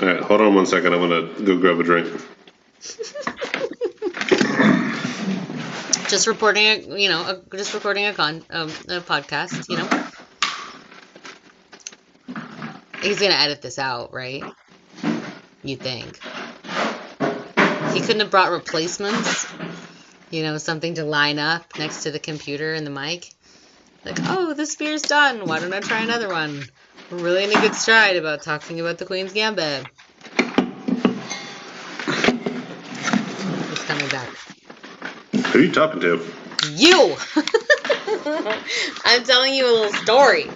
All right, hold on one second. I'm gonna go grab a drink. Just reporting, a, you know, a, just recording a con um, a podcast. You know, he's gonna edit this out, right? You think? He couldn't have brought replacements. You know, something to line up next to the computer and the mic. Like, oh, this beer's done. Why don't I try another one? We're really in a good stride about talking about the Queen's Gambit. He's coming back. Who are you talking to? You! I'm telling you a little story.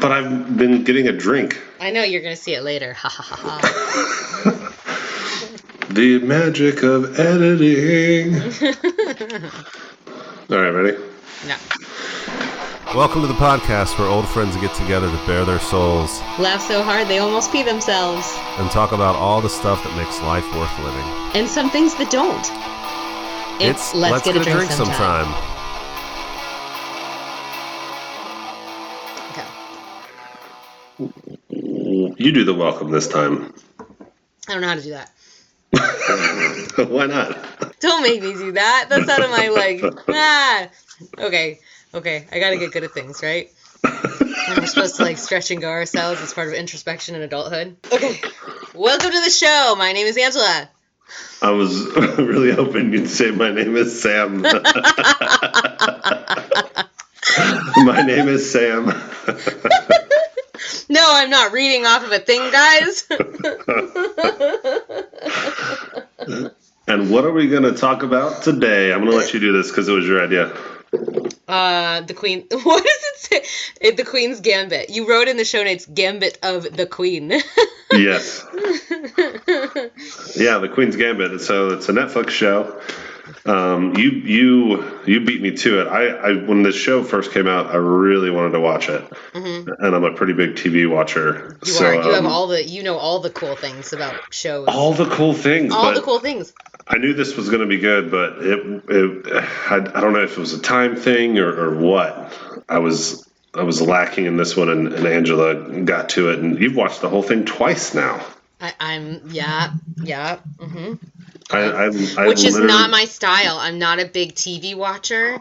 But I've been getting a drink. I know you're gonna see it later. Ha ha ha ha. The magic of editing. All right, ready? No. Welcome to the podcast where old friends get together to bare their souls Laugh so hard they almost pee themselves. and talk about all the stuff that makes life worth living. And some things that don't. It's, let's, get, a drink, sometime. Okay. You do the welcome this time. I don't know how to do that. Why not? Don't make me do that. That's out of my like. Ah. Okay. Okay. I gotta get good at things, right? And we're supposed to like stretch and go ourselves as part of introspection and adulthood. Okay. Welcome to the show. My name is Angela. I was really hoping you'd say my name is Sam. my name is Sam. No, I'm not reading off of a thing, guys. and what are we going to talk about today? I'm going to let you do this because it was your idea. Uh, the Queen. What does it say? Eh, The Queen's Gambit. You wrote in the show notes Gambit of the Queen. Yes. Yeah, The Queen's Gambit. So it's a Netflix show. Um, you you you beat me to it. I, I when this show first came out, I really wanted to watch it, and I'm a pretty big TV watcher. Mm-hmm. You so, are. You have um, all the. You know all the cool things about shows. all the cool things. All the cool things. I knew this was going to be good, but it, it I, I don't know if it was a time thing or, or what. I was I was lacking in this one, and, and Angela got to it, and you've watched the whole thing twice now. I, I'm. Yeah. Yeah. hmm I, I, I Which is not my style. I'm not a big TV watcher.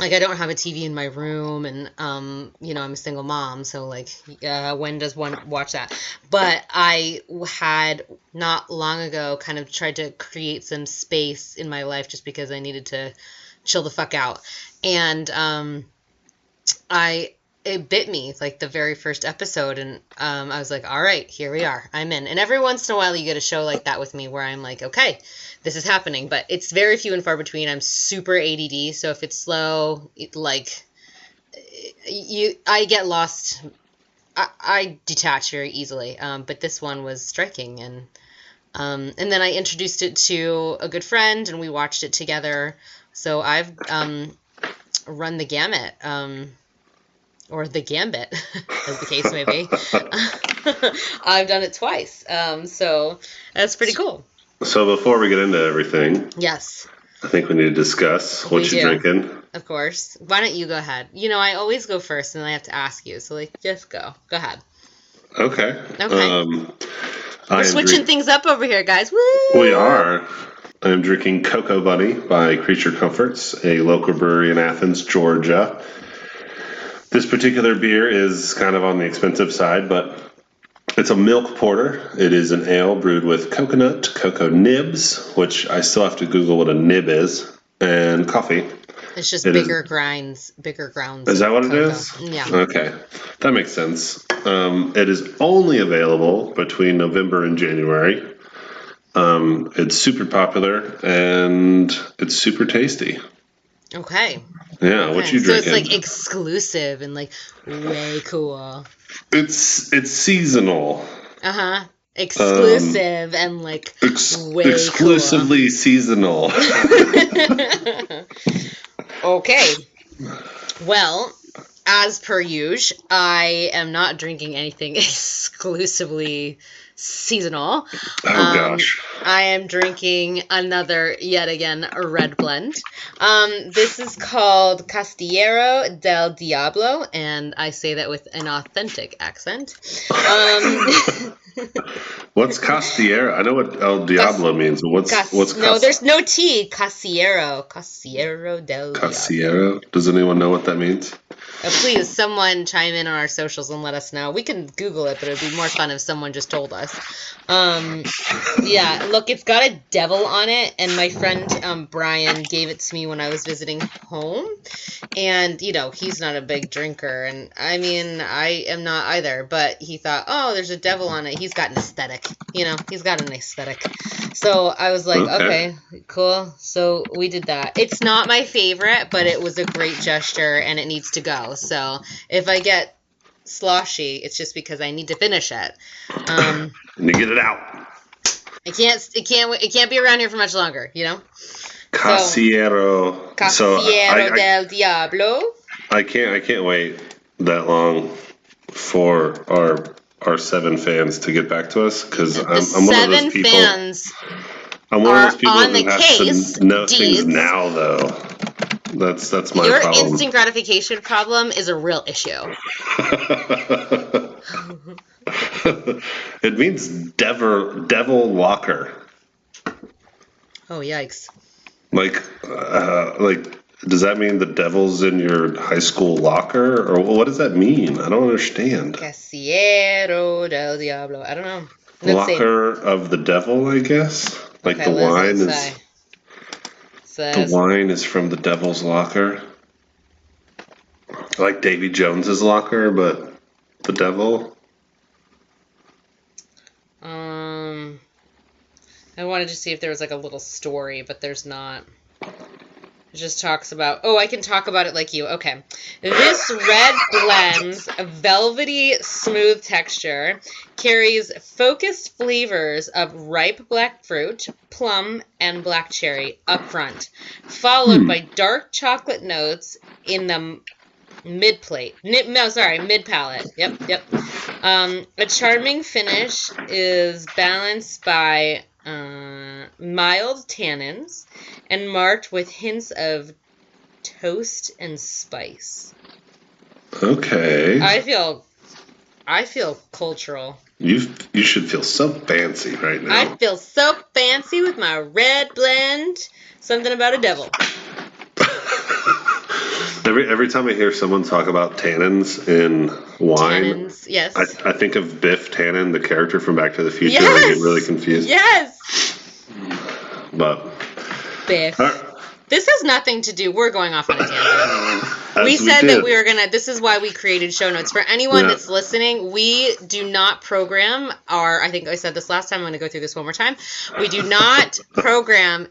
Like I don't have a TV in my room, and um, you know, I'm a single mom, so like, uh, when does one watch that? But I had not long ago kind of tried to create some space in my life just because I needed to chill the fuck out, and um, I it bit me like the very first episode and um, i was like all right here we are. I'm in. And every once in a while you get a show like that with me where i'm like okay this is happening. But it's very few and far between. I'm super ADD so if it's slow it, like you i get lost. I, I detach very easily um, but this one was striking and um, and then i introduced it to a good friend and we watched it together. So i've um, run the gamut um, or the gambit, as the case may be. I've done it twice, um, so that's pretty cool. So before we get into everything, Yes, I think we need to discuss what We you're do. drinking. of course. Why don't you go ahead? You know, I always go first, and then I have to ask you. So, like, just go. Go ahead. Okay. Okay. Um, We're switching drink- things up over here, guys. Woo! We are. I'm drinking Koko Buni by Creature Comforts, a local brewery in Athens, Georgia. This particular beer is kind of on the expensive side, but it's a milk porter. It is an ale brewed with coconut, cocoa nibs, which I still have to Google what a nib is, and coffee. It's just It is- bigger grinds, bigger grounds. Is that what it cocoa. is? Yeah. Okay, that makes sense. Um, it is only available between November and January. Um, it's super popular and it's super tasty. Okay. Yeah, what Okay. you so it's like exclusive and like way cool. it's it's seasonal, Uh huh. Exclusive and like Um, Ex- way exclusively seasonal. Okay. Well, as per usual, I am not drinking anything exclusively seasonal. oh Um, gosh, I am drinking another, yet again, a red blend. Um, this is called Castillero del Diablo, and I say that with an authentic accent. Um, What's Castiero? I know what El Diablo means, but what's Cas- what's no, there's no T. Casillero. Casillero del Diablo. Does anyone know what that means? Uh, please, someone chime in on our socials and let us know. We can Google it, but it'd be more fun if someone just told us. Um, yeah, look, it's got a devil on it, and my friend um, Brian gave it to me when I was visiting home. And, you know, he's not a big drinker, and I mean, I am not either, but he thought, oh, there's a devil on it. He's got an aesthetic. You know, he's got an aesthetic. So I was like, Okay. okay, cool. So we did that. It's not my favorite, but it was a great gesture, and it needs to go. So if I get sloshy, it's just because I need to finish it. Um, And you get it out. I can't. It can't. It can't be around here for much longer. You know. Casillero. So Casillero I, I, del Diablo. I can't I can't wait that long for our our seven fans to get back to us because I'm, I'm one of those people. fans. I'm one are of those people on who the has case, to know Deeds. things now, though. That's that's my Your problem. instant gratification problem is a real issue. it means devil devil locker. Oh yikes! Like, uh, like, does that mean the devil's in your high school locker, or what does that mean? I don't understand. Casillero del Diablo. I don't know. Let's see. Locker of the devil, I guess. Like Okay, the what does wine it is say? the wine is from the devil's locker. Like Davy Jones's locker, but the devil. Um, I wanted to see if there was like a little story, but there's not. It just talks about. Oh, I can talk about it like you. Okay. This red blend's a velvety, smooth texture carries focused flavors of ripe black fruit, plum, and black cherry up front, followed by dark chocolate notes in the mid plate. No, sorry, mid palate. Yep, yep. Um, a charming finish is balanced by uh, mild tannins and marked with hints of toast and spice. Okay. I feel, I feel cultural. You you should feel so fancy right now. I feel so fancy with my red blend. Something about a devil. every every time I hear someone talk about tannins in wine, Tannins, yes. I, I think of Biff Tannen, the character from Back to the Future. I get really confused. yes, But Biff. uh, This has nothing to do. We're going off on a tangent. we said did. that we were gonna. This is why we created show notes for anyone Yeah. that's listening. We do not program our. I think I said this last time. I'm to go through this one more time. We do not program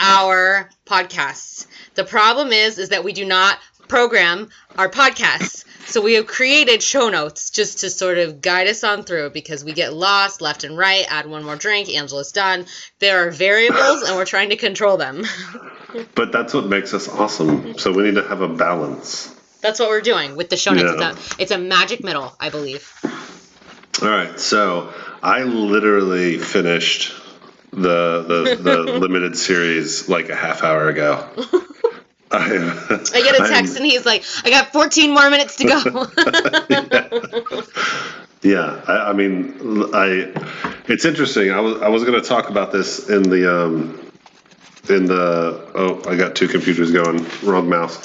our podcasts. The problem is, is that we do not program our podcasts. So we have created show notes just to sort of guide us on through because we get lost left and right. Add one more drink. Angela's done. There are variables, and we're trying to control them. But that's what makes us awesome. So we need to have a balance. That's what we're doing with the show notes. Yeah. It's, a, it's a magic middle, I believe. All right, so I literally finished the the, the limited series like a half hour ago. I, I get a text and he's like, I got 14 more minutes to go. Yeah, I, I mean, I. It's interesting. I was I was going to talk about this in the um, in the oh I got two computers going wrong mouse.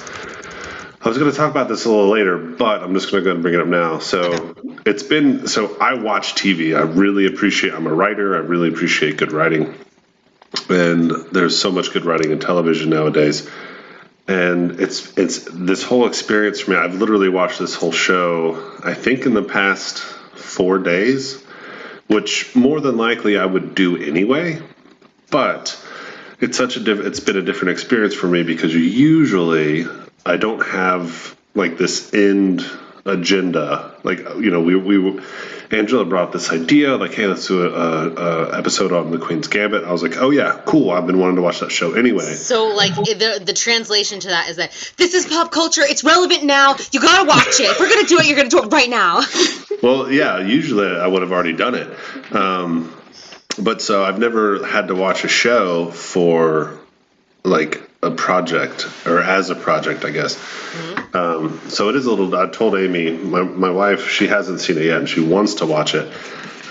I was going to talk about this a little later, but I'm just going to go ahead and bring it up now. So it's been so I watch TV. I really appreciate. I'm a writer. I really appreciate good writing, and there's so much good writing in television nowadays. And it's it's this whole experience for me. I've literally watched this whole show. I think in the past four days, which more than likely I would do anyway. But it's such a diff- it's been a different experience for me because usually I don't have like this end agenda. Like you know, we we Angela brought this idea like, hey, let's do a, a, a episode on the Queen's Gambit. I was like, oh yeah, cool. I've been wanting to watch that show anyway. so, like, the, the translation to that is that this is pop culture. It's relevant now. You gotta watch it. If we're gonna do it, you're gonna do it right now. Well, yeah, usually I would have already done it. Um, but so I've never had to watch a show for like a project or as a project, I guess. Um, so it is a little. I told Amy, my, my wife, she hasn't seen it yet, and she wants to watch it.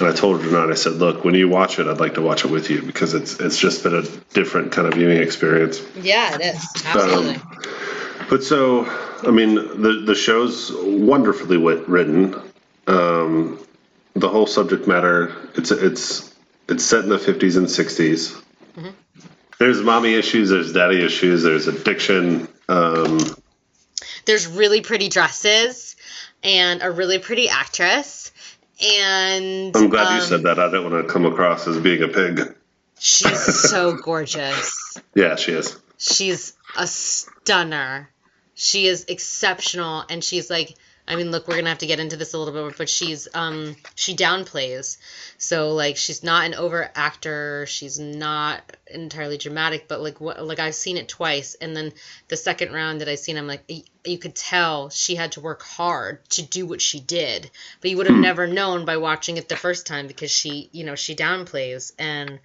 And I told her tonight, I said, look, when you watch it, I'd like to watch it with you because it's it's just been a different kind of viewing experience. Yeah, it is. Absolutely. Um, But so, I mean, the the show's wonderfully wit- written. Um, the whole subject matter it's it's it's set in the 50s and 60s. There's mommy issues, there's daddy issues, there's addiction. Um, There's really pretty dresses and a really pretty actress. And I'm glad you um, said that. I don't want to come across as being a pig. She's so gorgeous. Yeah, she is. She's a stunner. She is exceptional and she's like I mean look we're to have to get into this a little bit more but she's um she downplays. So like she's not an over actor, she's not entirely dramatic but like what like I've seen it twice and then the second round that I seen I'm like you could tell she had to work hard to do what she did. But you would have never known by watching it the first time because she, you know, she downplays and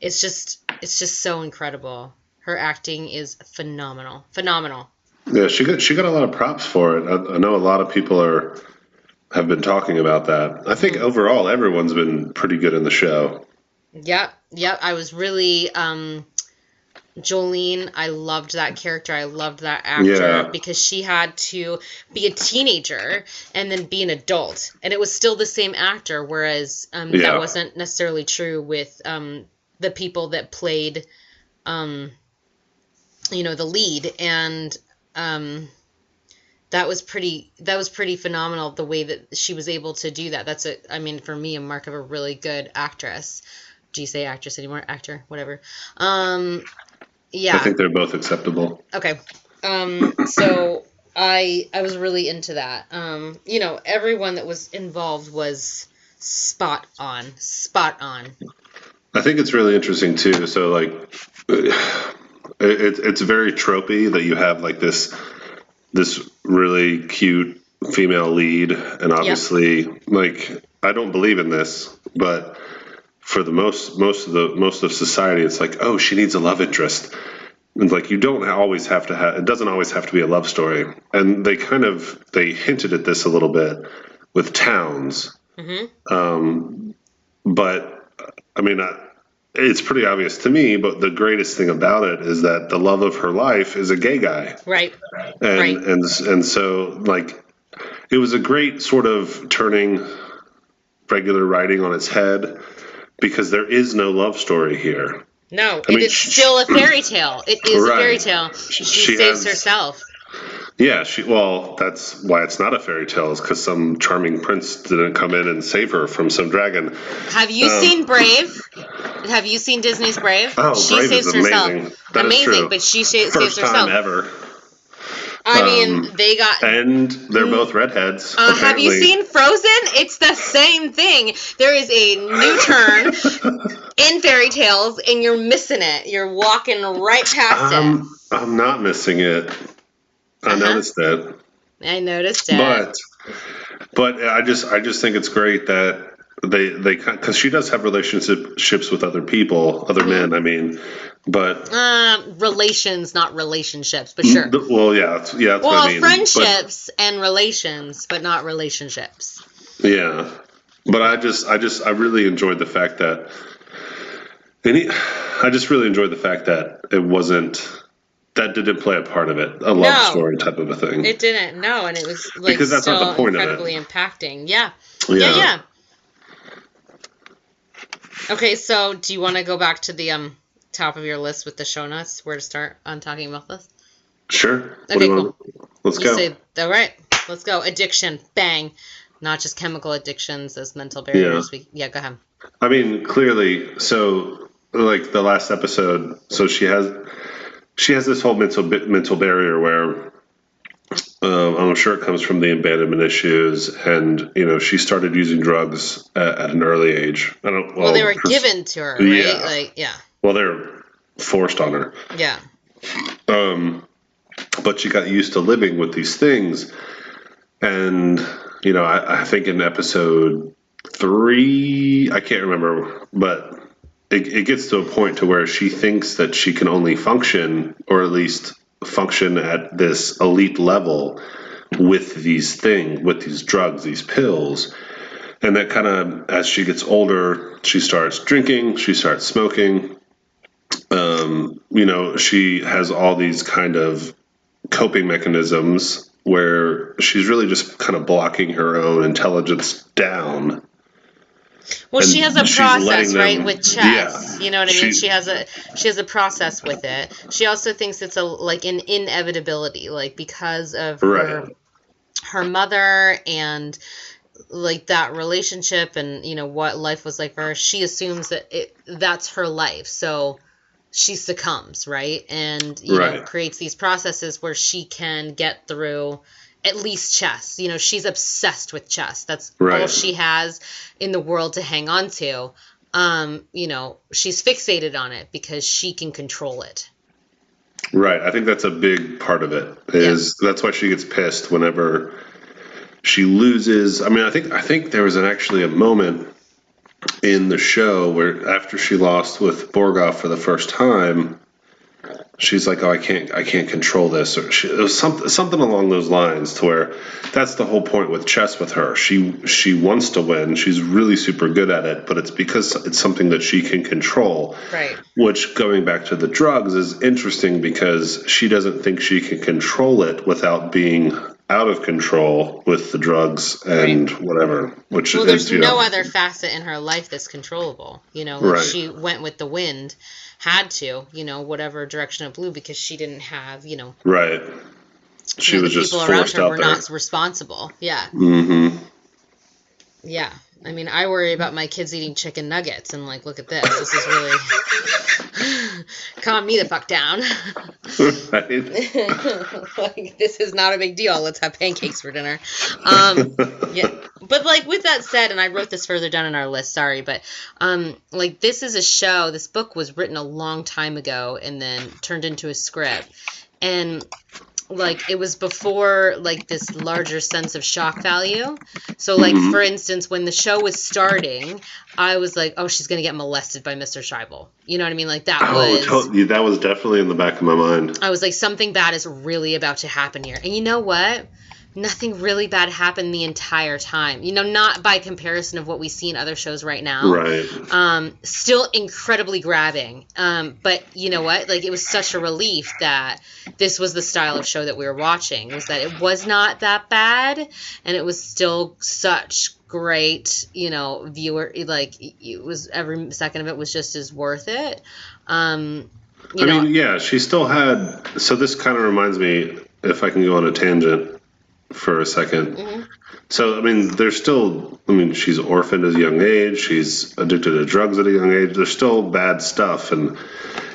it's just it's just so incredible. Her acting is phenomenal. Phenomenal. Yeah, she got she got a lot of props for it. I, I know a lot of people are have been talking about that. I think overall everyone's been pretty good in the show. Yep, yep. I was really um Jolene, I loved that character. I loved that actor Yeah. because she had to be a teenager and then be an adult. And it was still the same actor, whereas um, Yeah. that wasn't necessarily true with um, the people that played, um, you know, the lead. And um, that was pretty that was pretty phenomenal the way that she was able to do that. That's a I mean, for me, a mark of a really good actress. Do you say actress anymore? Actor, whatever. Um, yeah. I think they're both acceptable. Okay. Um, so I I was really into that. Um, you know, everyone that was involved was spot on, spot on. I think it's really interesting too. So like, it, it's very tropey that you have like this this really cute female lead, and obviously, like, I don't believe in this, but for the most most of the most of society, it's like, oh, she needs a love interest. And like you don't always have to have it doesn't always have to be a love story. And they kind of they hinted at this a little bit with Townes. Um, but I mean, I, it's pretty obvious to me. But the greatest thing about it is that the love of her life is a gay guy, Right. and Right. and and so like it was a great sort of turning regular writing on its head because there is no love story here. No, mean, it is sh- still a fairy tale. It is a fairy tale. She, She saves has- herself. Yeah, she well, that's why it's not a fairy tale, is because some charming prince didn't come in and save her from some dragon. Have you Um, seen Brave? Have you seen Disney's Brave? Oh, she Brave saves is herself. amazing. That is amazing, but she sh- saves First herself. time ever. I mean, Um, they got And they're both redheads. Uh, have you seen Frozen? It's the same thing. There is a new turn in fairy tales, and you're missing it. You're walking right past I'm, I'm not missing it. I Uh-huh. noticed that. I noticed it. But but I just I just think it's great that they they because she does have relationships with other people, other men. I mean, but um, relations, not relationships, but sure. well, yeah, that's, yeah, that's Well, what I mean. But- friendships and relations, but not relationships. Yeah, but I just, I just, I really enjoyed the fact that, any, I just really enjoyed the fact that it wasn't, that didn't play a part of it, a love No. story type of a thing. It didn't. No, and it was like Because that's not the point of it. incredibly impacting. Yeah. yeah, yeah. Okay, so do you want to go back to the um top of your list with the show notes? Where to start on talking about this? Sure. Okay, you want? Let's You go. say all right. Let's go. Addiction, bang. Not just chemical addictions as mental barriers. We yeah, go ahead. I mean, clearly, so like the last episode, so she has, she has this whole mental mental barrier where. Um, I'm sure it comes from the abandonment issues, and you know she started using drugs at, at an early age. I don't. Well, they were given to her, right? Yeah. Like yeah, Well, they're forced on her. yeah. Um, but she got used to living with these things. And, you know, I, I think in episode three, I can't remember, but it, it gets to a point to where she thinks that she can only function, or at least function at this elite level with these things, with these drugs, these pills. and that kind of as she gets older, she starts drinking, she starts smoking. Um, you know, she has all these kind of coping mechanisms where she's really just kind of blocking her own intelligence down. Well, And she has a process, right, them- with chess. yeah. You know what I mean? She- has a she has a process with it. She also thinks it's a like an inevitability, like because of her Right. her mother and like that relationship and you know what life was like for her. She assumes that it that's her life, so she succumbs, right? And you know creates these processes where she can get through at least chess. You know, she's obsessed with chess. That's all she has in the world to hang on to. Um, you know, she's fixated on it because she can control it. Right. I think that's a big part of it. Is that's why she gets pissed whenever she loses. I mean, I think I think there was an, actually a moment in the show where after she lost with Borgov for the first time, she's like, "Oh, I can't, I can't control this," or she, it was something something along those lines. To where that's the whole point with chess with her. She she wants to win. She's really super good at it, but it's because it's something that she can control. Right. Which, going back to the drugs, is interesting because she doesn't think she can control it without being out of control with the drugs and whatever. Which Well, is there's no know, other facet in her life that's controllable. You know, like Right. she went with the wind, had to, you know, whatever direction it blew because she didn't have, you know, right. She was just people around her out were there. not responsible. Yeah, Mm-hmm. yeah. I mean, I worry about my kids eating chicken nuggets, and like, look at this. This is really calm me the fuck down. like, this is not a big deal. Let's have pancakes for dinner. Um, yeah, but like with that said, and I wrote this further down in our list. Sorry, but um, like this is a show. This book was written a long time ago and then turned into a script, and like it was before like this larger sense of shock value. So like Mhm. for instance, when the show was starting, I was like, oh, she's gonna get molested by Mr. Shaibel. You know what I mean? Like that Oh, was. totally. that was definitely in the back of my mind. I was like, something bad is really about to happen here. And you know what? Nothing really bad happened the entire time. You know, not by comparison of what we see in other shows right now. Right. Um, still incredibly grabbing. Um, but you know what? Like, it was such a relief that this was the style of show that we were watching. Was that it was not that bad, and it was still such great. You know, viewer like it was every second of it was just as worth it. Um, you I know, mean, yeah, she still had. So this kind of reminds me, if I can go on a tangent for a 2nd Mhm. So I mean, there's still. I mean, she's orphaned at a young age. She's addicted to drugs at a young age. There's still bad stuff, and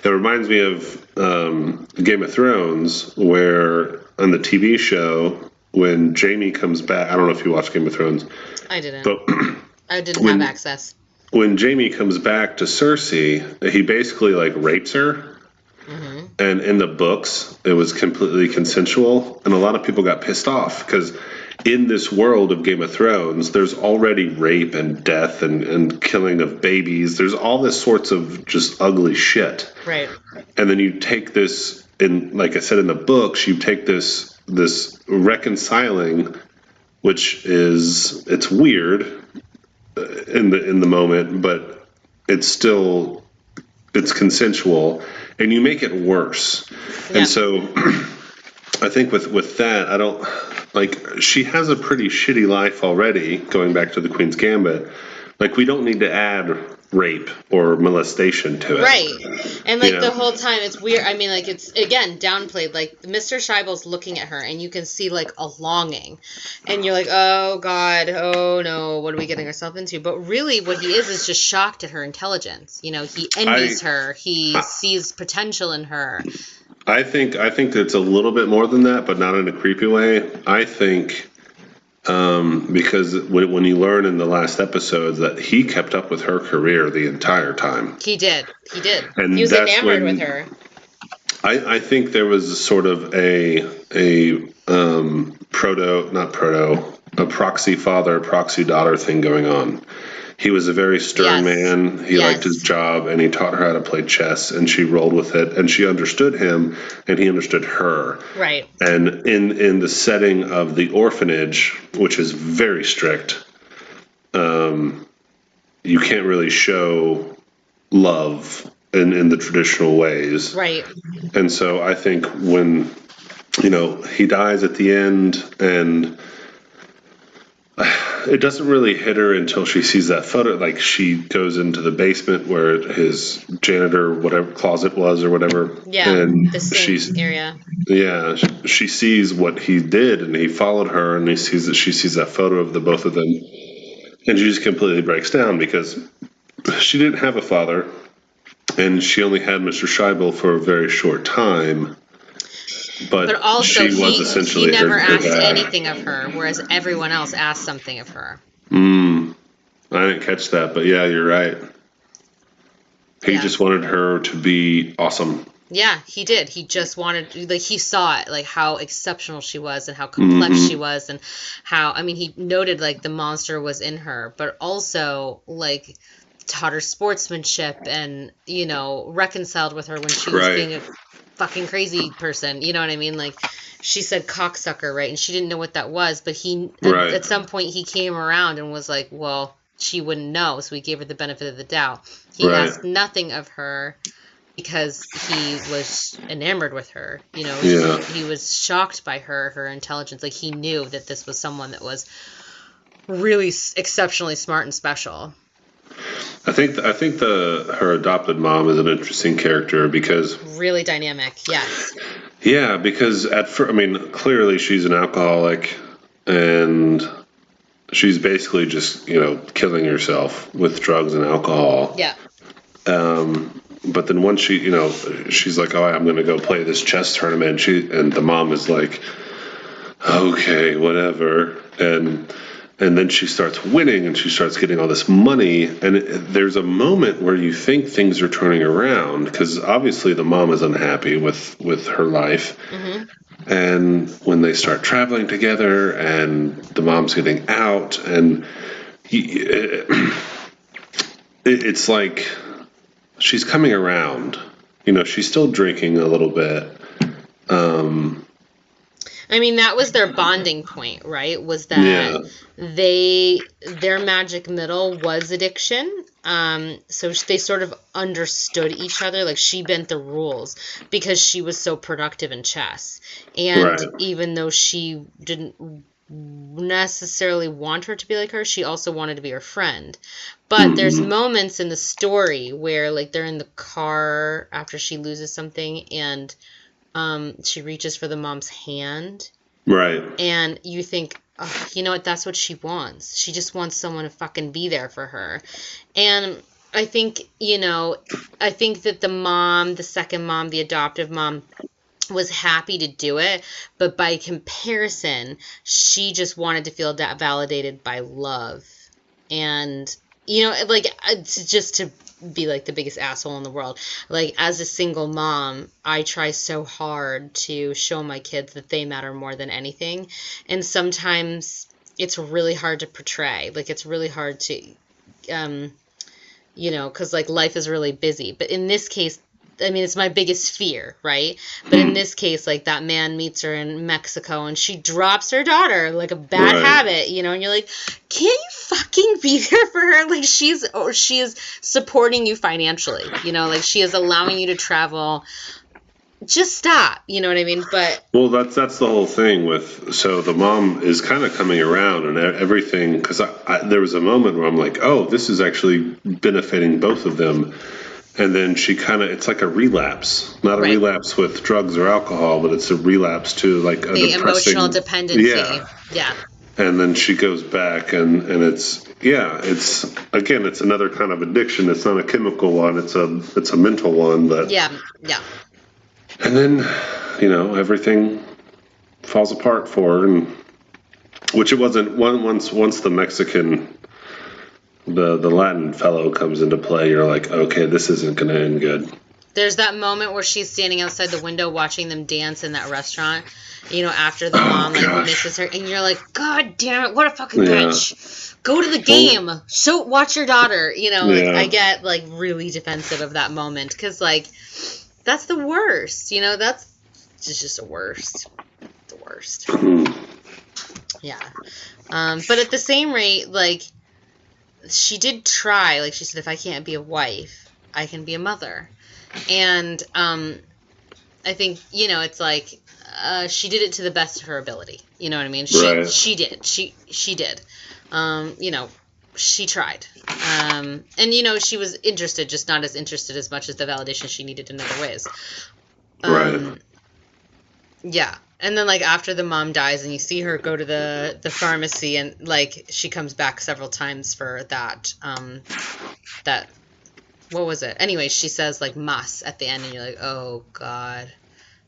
it reminds me of um, Game of Thrones, where on the TV show when Jaime comes back. I don't know if you watch Game of Thrones, I didn't. but I didn't when- have access. when Jaime comes back to Cersei, he basically like rapes her. And in the books, it was completely consensual, and a lot of people got pissed off because in this world of Game of Thrones, there's already rape and death and, and killing of babies. There's all this sorts of just ugly shit. Right. And then you take this, in like I said in the books, you take this this reconciling, which is it's weird uh, in the in the moment, but it's still it's consensual, and you make it worse. Yeah. And so, I think with with that, I don't like she has a pretty shitty life already. Going back to the Queen's Gambit, like we don't need to add rape or molestation to it. Right. And like You the whole time it's weird. I mean like it's again downplayed. Like Mr. Shaibel's looking at her and you can see like a longing. And you're like, "Oh god, oh no, what are we getting ourselves into?" But really what he is is just shocked at her intelligence. You know, he envies her. He sees potential in her. I think I think it's a little bit more than that, but not in a creepy way. I think um, because when, when you learn in the last episodes that he kept up with her career the entire time, He did. He did. And he was enamored with her. I, I think there was sort of a a um, proto not proto a proxy father proxy daughter thing going on. He was a very stern Yes. man. He liked his job, and he taught her how to play chess, and she rolled with it, and she understood him, and he understood her. Right. And in in the setting of the orphanage, which is very strict, um, you can't really show love in, in the traditional ways. Right. And so I think when, you know, he dies at the end and it doesn't really hit her until she sees that photo. Like she goes into the basement where his janitor, whatever closet was or whatever. Yeah. And the she's, area. yeah, she sees what he did and he followed her and he sees that she sees that photo of the both of them. And she just completely breaks down because she didn't have a father and she only had Mr. Shaibel for a very short time. But, But also, she was he, essentially he never her, her asked dad. anything of her, whereas everyone else asked something of her. Mm, I didn't catch that, but yeah, you're right. He Yeah. just wanted her to be awesome. Yeah, he did. He just wanted, like, he saw it, like, how exceptional she was and how complex Mhm. she was, and how, I mean, he noted, like, the monster was in her, but also, like, taught her sportsmanship and, you know, reconciled with her when she was Right. being a fucking crazy person. You know what I mean? Like, she said cocksucker, right? And she didn't know what that was, but he, at- Right. at some point, he came around and was like, well, she wouldn't know, so we gave her the benefit of the doubt. He Right. asked nothing of her because he was enamored with her. You know, Yeah. he, he was shocked by her, her intelligence. Like he knew that this was someone that was really exceptionally smart and special. I think I think the her adopted mom is an interesting character because Really dynamic. Yes. yeah, because at first, I mean, clearly she's an alcoholic and she's basically just you know killing herself with drugs and alcohol. Yeah. Um, but then once she, you know, she's like, "Oh, I'm going to go play this chess tournament." And she and the mom is like, "Okay, whatever." And and then she starts winning, and she starts getting all this money. And it, there's a moment where you think things are turning around because obviously the mom is unhappy with with her life. hmm And when they start traveling together, and the mom's getting out, and he, it, it's like she's coming around. You know, she's still drinking a little bit. Um, I mean, that was their bonding point, right? Was that Yeah. they their magic middle was addiction. Um, so they sort of understood each other. Like she bent the rules because she was so productive in chess, and Right. even though she didn't necessarily want her to be like her, she also wanted to be her friend. But there's Mhm. moments in the story where, like, they're in the car after she loses something, and um, she reaches for the mom's hand right. and you think, "Ugh, you know what, that's what she wants. She just wants someone to fucking be there for her. And I think, you know, I think that the mom, the second mom, the adoptive mom, was happy to do it, but by comparison, she just wanted to feel that validated by love. And, you know, like, just to be like the biggest asshole in the world. Like, as a single mom, I try so hard to show my kids that they matter more than anything. And sometimes it's really hard to portray. Like, it's really hard to, um, you know, because like life is really busy. But in this case, I mean, it's my biggest fear, right? But in hmm. this case, like that man meets her in Mexico and she drops her daughter, like a bad Right. habit, you know, and you're like, can't you fucking be there for her? Like she's, or she is supporting you financially, you know, like she is allowing you to travel. Just stop, you know what I mean? But Well, that's that's the whole thing with. So the mom is kind of coming around and everything because I, I, there was a moment where I'm like, oh, this is actually benefiting both of them. And then she kind of, it's like a relapse, not a Right. relapse with drugs or alcohol, but it's a relapse to like a the emotional dependency, Yeah. yeah. and then she goes back and and it's yeah it's again it's another kind of addiction it's not a chemical one it's a it's a mental one but Yeah, yeah. and then you know everything falls apart for her and which it wasn't one once once the mexican the the latin fellow comes into play you're like okay this isn't going to end good There's that moment where she's standing outside the window watching them dance in that restaurant. You know, after the Oh, mom like gosh. misses her, and you're like, God damn it, what a fucking Yeah. bitch! Go to the game. So watch your daughter. You know, like, I get like really defensive of that moment because like that's the worst. You know, that's it's just the worst. The worst. Yeah. Um, but at the same rate, like she did try. Like she said, if I can't be a wife, I can be a mother. And um, I think you know, it's like uh, she did it to the best of her ability. You know what I mean? She Right. she did. She she did. Um, you know, she tried. Um, and you know, she was interested, just not as interested as much as the validation she needed in other ways. Um, Right. Yeah. And then like after the mom dies and you see her go to the the pharmacy and like she comes back several times for that um that what was it? Anyway, she says like mas at the end and you're like, "Oh god.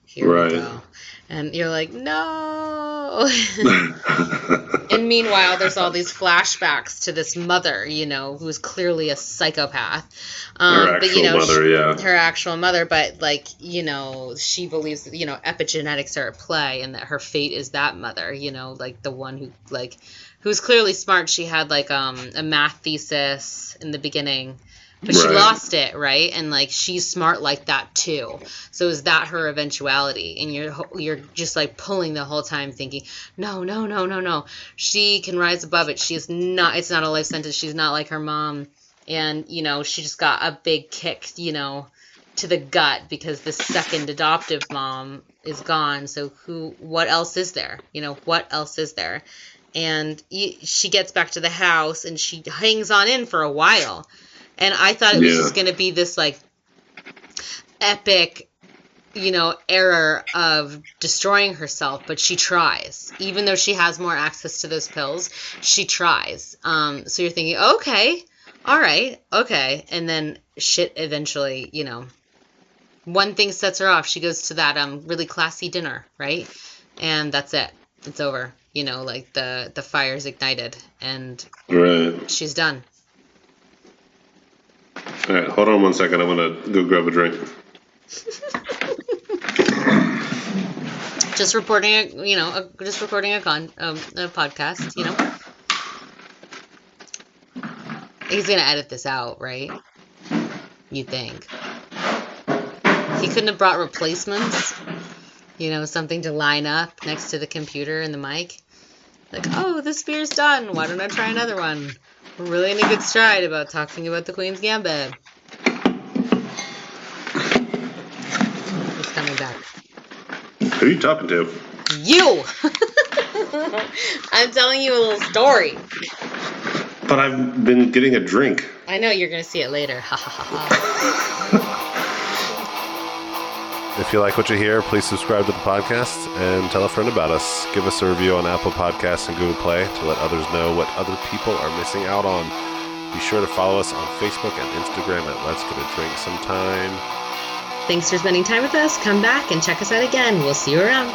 Here Right. we go." And you're like, "No." and meanwhile, there's all these flashbacks to this mother, you know, who's clearly a psychopath. Um, Her but actual you know, mother, she- yeah. her actual mother, but like you know, she believes that you know epigenetics are at play, and that her fate is that mother. You know, like the one who like who's clearly smart. She had like um a math thesis in the beginning. But she lost it, right? And like she's smart like that too. So is that her eventuality? And you're you're just like pulling the whole time, thinking, no, no, no, no, no. She can rise above it. She is not. It's not a life sentence. She's not like her mom. And you know, she just got a big kick, you know, to the gut because the second adoptive mom is gone. So who? What else is there? You know, what else is there? And she gets back to the house and she hangs on in for a while. And I thought it was Yeah. just going to be this like epic you know, error of destroying herself, but she tries. Even though she has more access to those pills, she tries. Um, so you're thinking, okay, all right, okay. And then shit eventually, you know, one thing sets her off. She goes to that um really classy dinner, right? And that's it. It's over. You know, like the the fire's ignited and right. she's done. All right. Hold on one second. I'm gonna go grab a drink. Just reporting a, you know, a, just recording a con um, a podcast, you know. He's gonna edit this out, right? You think? He couldn't have brought replacements, you know, something to line up next to the computer and the mic. Like, oh, this beer's done. Why don't I try another one? We're really in a good stride about talking about the Queen's Gambit. He's coming back. Who are you talking to? You! I'm telling you a little story. But I've been getting a drink. I know you're gonna see it later. Ha ha ha ha. If you like what you hear, please subscribe to the podcast and tell a friend about us. Give us a review on Apple Podcasts and Google Play to let others know what other people are missing out on. Be sure to follow us on Facebook and Instagram at Let's Get a Drink Sometime. Thanks for spending time with us. Come back and check us out again. We'll see you around.